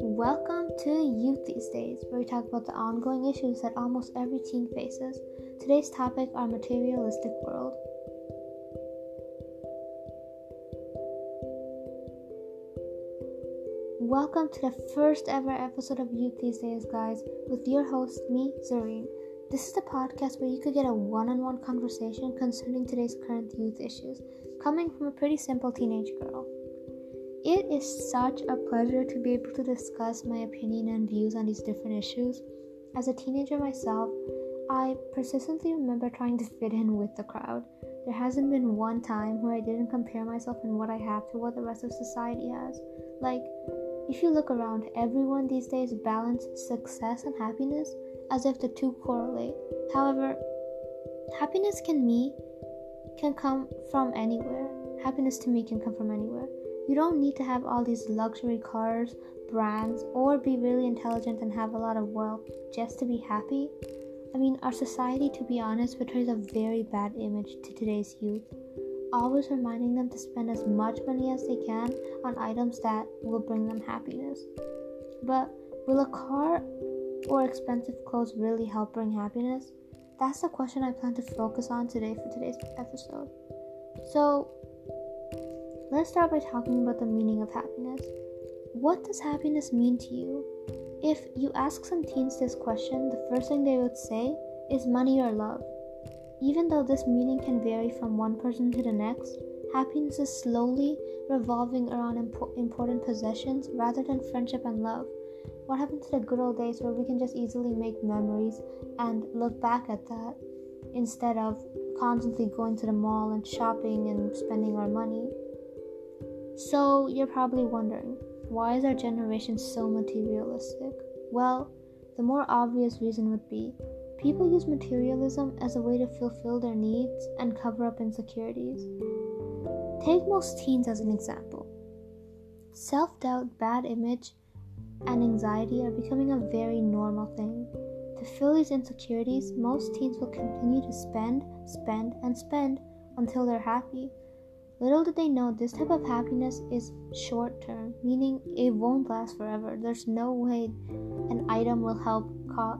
Welcome to Youth These Days, where we talk about the ongoing issues that almost every teen faces. Today's topic our materialistic world. Welcome to the first ever episode of Youth These Days, guys, with your host, me, Zareen. This is the podcast where you could get a one on one conversation concerning today's current youth issues, coming from a pretty simple teenage girl. It is such a pleasure to be able to discuss my opinion and views on these different issues. As a teenager myself, I persistently remember trying to fit in with the crowd. There hasn't been one time where I didn't compare myself and what I have to what the rest of society has. Like, if you look around, everyone these days balances success and happiness as if the two correlate. However, happiness can me can come from anywhere. Happiness to me can come from anywhere. You don't need to have all these luxury cars, brands, or be really intelligent and have a lot of wealth just to be happy. I mean, our society, to be honest, portrays a very bad image to today's youth always reminding them to spend as much money as they can on items that will bring them happiness. But will a car or expensive clothes really help bring happiness? That's the question I plan to focus on today for today's episode. So, let's start by talking about the meaning of happiness. What does happiness mean to you? If you ask some teens this question, the first thing they would say is money or love. Even though this meaning can vary from one person to the next, happiness is slowly revolving around impo- important possessions rather than friendship and love. What happened to the good old days where we can just easily make memories and look back at that instead of constantly going to the mall and shopping and spending our money? So, you're probably wondering why is our generation so materialistic? Well, the more obvious reason would be People use materialism as a way to fulfill their needs and cover up insecurities. Take most teens as an example. Self doubt, bad image, and anxiety are becoming a very normal thing. To fill these insecurities, most teens will continue to spend, spend, and spend until they're happy. Little did they know this type of happiness is short term, meaning it won't last forever. There's no way an item will help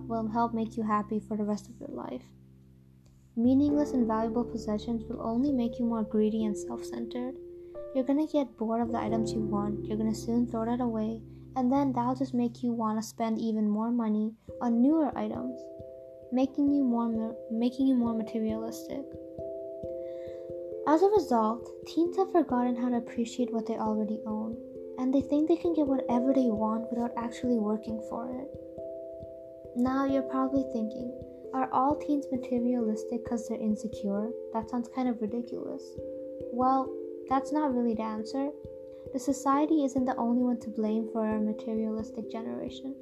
will help make you happy for the rest of your life. Meaningless and valuable possessions will only make you more greedy and self centered. You're gonna get bored of the items you want, you're gonna soon throw that away, and then that'll just make you wanna spend even more money on newer items, making you more making you more materialistic. As a result, teens have forgotten how to appreciate what they already own, and they think they can get whatever they want without actually working for it. Now you're probably thinking, are all teens materialistic because they're insecure? That sounds kind of ridiculous. Well, that's not really the answer. The society isn't the only one to blame for our materialistic generation.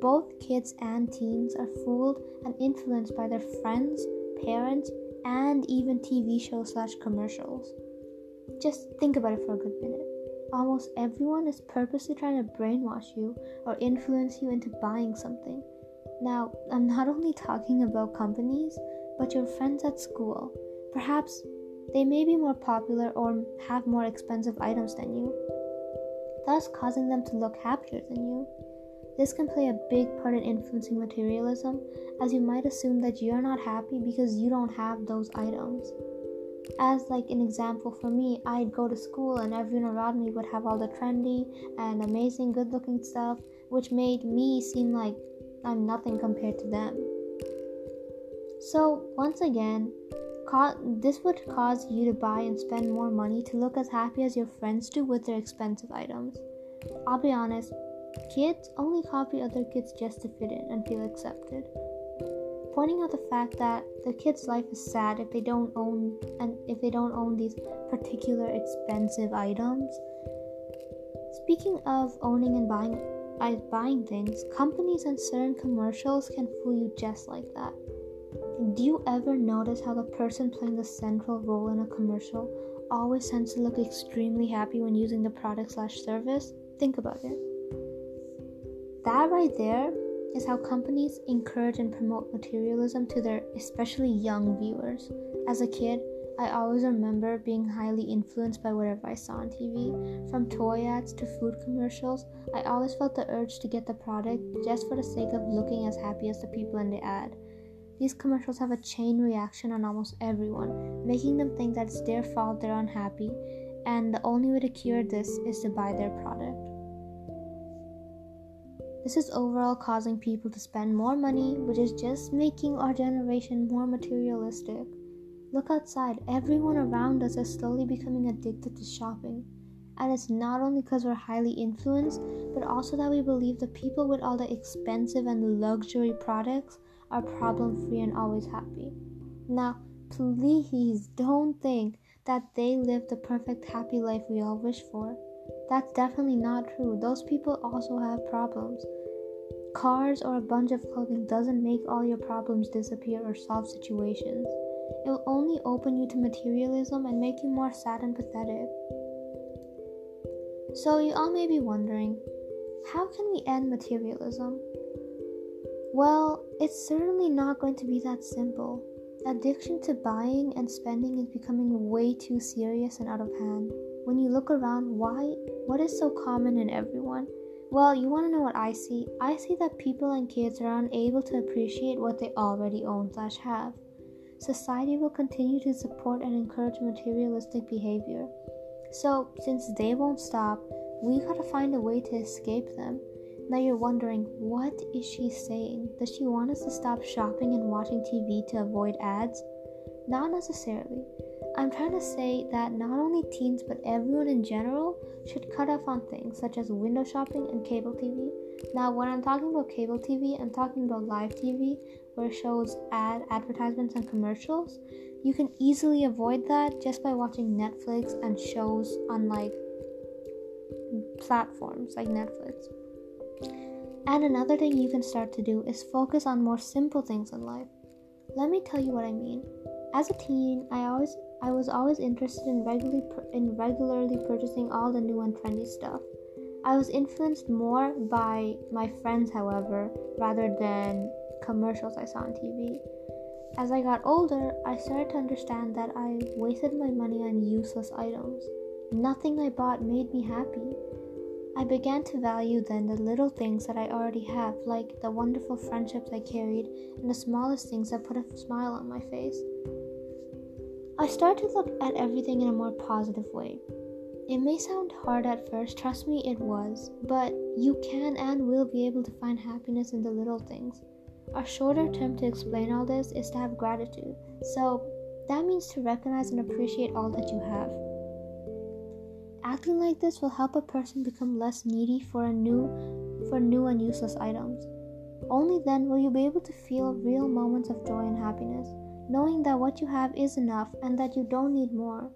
Both kids and teens are fooled and influenced by their friends, parents, and even TV shows slash commercials. Just think about it for a good minute. Almost everyone is purposely trying to brainwash you or influence you into buying something. Now, I'm not only talking about companies, but your friends at school. Perhaps they may be more popular or have more expensive items than you, thus causing them to look happier than you. This can play a big part in influencing materialism, as you might assume that you're not happy because you don't have those items. As like an example for me, I'd go to school and everyone around me would have all the trendy and amazing good looking stuff, which made me seem like I'm nothing compared to them. So, once again, this would cause you to buy and spend more money to look as happy as your friends do with their expensive items. I'll be honest, kids only copy other kids just to fit in and feel accepted. Pointing out the fact that the kid's life is sad if they don't own and if they don't own these particular expensive items. Speaking of owning and buying by buying things, companies and certain commercials can fool you just like that. Do you ever notice how the person playing the central role in a commercial always tends to look extremely happy when using the product slash service? Think about it. That right there is how companies encourage and promote materialism to their especially young viewers. As a kid, I always remember being highly influenced by whatever I saw on TV. From toy ads to food commercials, I always felt the urge to get the product just for the sake of looking as happy as the people in the ad. These commercials have a chain reaction on almost everyone, making them think that it's their fault they're unhappy, and the only way to cure this is to buy their product. This is overall causing people to spend more money, which is just making our generation more materialistic. Look outside, everyone around us is slowly becoming addicted to shopping. And it's not only because we're highly influenced, but also that we believe the people with all the expensive and luxury products are problem free and always happy. Now, please don't think that they live the perfect happy life we all wish for. That's definitely not true. Those people also have problems. Cars or a bunch of clothing doesn't make all your problems disappear or solve situations. It will only open you to materialism and make you more sad and pathetic. So, you all may be wondering how can we end materialism? Well, it's certainly not going to be that simple. Addiction to buying and spending is becoming way too serious and out of hand. When you look around, why what is so common in everyone? Well, you want to know what I see? I see that people and kids are unable to appreciate what they already own slash have. Society will continue to support and encourage materialistic behavior. So, since they won't stop, we gotta find a way to escape them. Now you're wondering, what is she saying? Does she want us to stop shopping and watching TV to avoid ads? Not necessarily. I'm trying to say that not only teens but everyone in general should cut off on things such as window shopping and cable TV. Now, when I'm talking about cable TV, I'm talking about live TV where shows ad advertisements and commercials. You can easily avoid that just by watching Netflix and shows on like platforms like Netflix. And another thing you can start to do is focus on more simple things in life. Let me tell you what I mean. As a teen, I always I was always interested in regularly in regularly purchasing all the new and trendy stuff. I was influenced more by my friends, however, rather than commercials I saw on TV. As I got older, I started to understand that I wasted my money on useless items. Nothing I bought made me happy. I began to value then the little things that I already have, like the wonderful friendships I carried and the smallest things that put a smile on my face. I started to look at everything in a more positive way. It may sound hard at first, trust me, it was, but you can and will be able to find happiness in the little things. A shorter term to explain all this is to have gratitude. So, that means to recognize and appreciate all that you have. Acting like this will help a person become less needy for a new for new and useless items. Only then will you be able to feel real moments of joy and happiness knowing that what you have is enough and that you don't need more.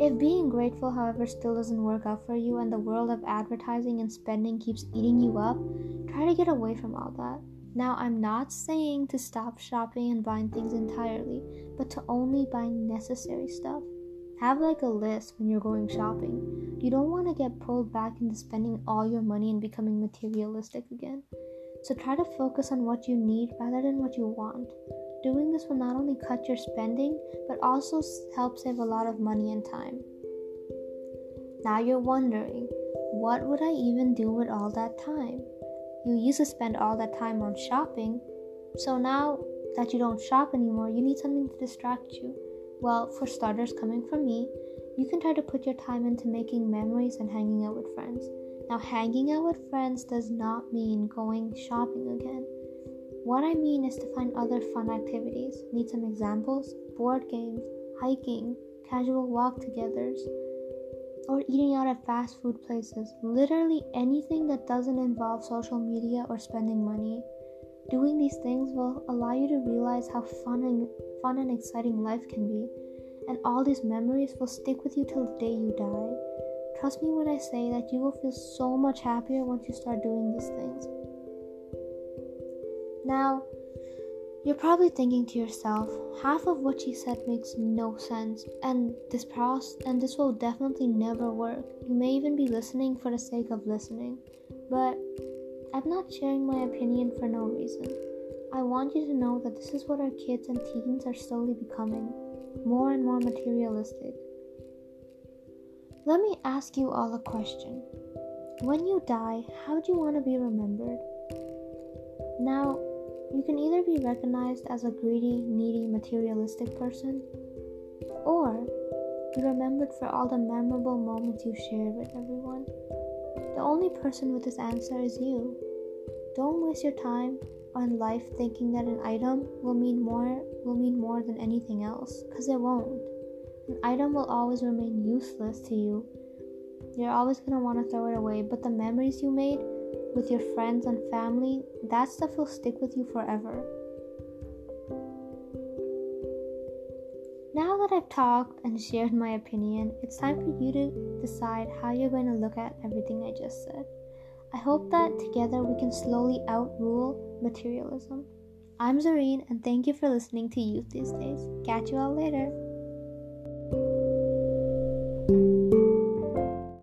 If being grateful, however, still doesn't work out for you and the world of advertising and spending keeps eating you up, try to get away from all that. Now, I'm not saying to stop shopping and buying things entirely, but to only buy necessary stuff. Have like a list when you're going shopping. You don't want to get pulled back into spending all your money and becoming materialistic again. So try to focus on what you need rather than what you want. Doing this will not only cut your spending, but also help save a lot of money and time. Now you're wondering, what would I even do with all that time? You used to spend all that time on shopping, so now that you don't shop anymore, you need something to distract you. Well, for starters, coming from me, you can try to put your time into making memories and hanging out with friends. Now, hanging out with friends does not mean going shopping again. What I mean is to find other fun activities. Need some examples? Board games, hiking, casual walk togethers, or eating out at fast food places. Literally anything that doesn't involve social media or spending money. Doing these things will allow you to realize how fun and fun and exciting life can be, and all these memories will stick with you till the day you die. Trust me when I say that you will feel so much happier once you start doing these things. Now, you're probably thinking to yourself, half of what she said makes no sense, and this process and this will definitely never work. You may even be listening for the sake of listening, but I'm not sharing my opinion for no reason. I want you to know that this is what our kids and teens are slowly becoming. more and more materialistic. Let me ask you all a question. When you die, how do you want to be remembered? Now, you can either be recognized as a greedy, needy, materialistic person, or be remembered for all the memorable moments you shared with everyone. The only person with this answer is you. Don't waste your time on life thinking that an item will mean more will mean more than anything else because it won't. An item will always remain useless to you. You're always going to want to throw it away, but the memories you made with your friends and family, that stuff will stick with you forever. Now that I've talked and shared my opinion, it's time for you to decide how you're going to look at everything I just said. I hope that together we can slowly outrule materialism. I'm Zareen, and thank you for listening to Youth These Days. Catch you all later.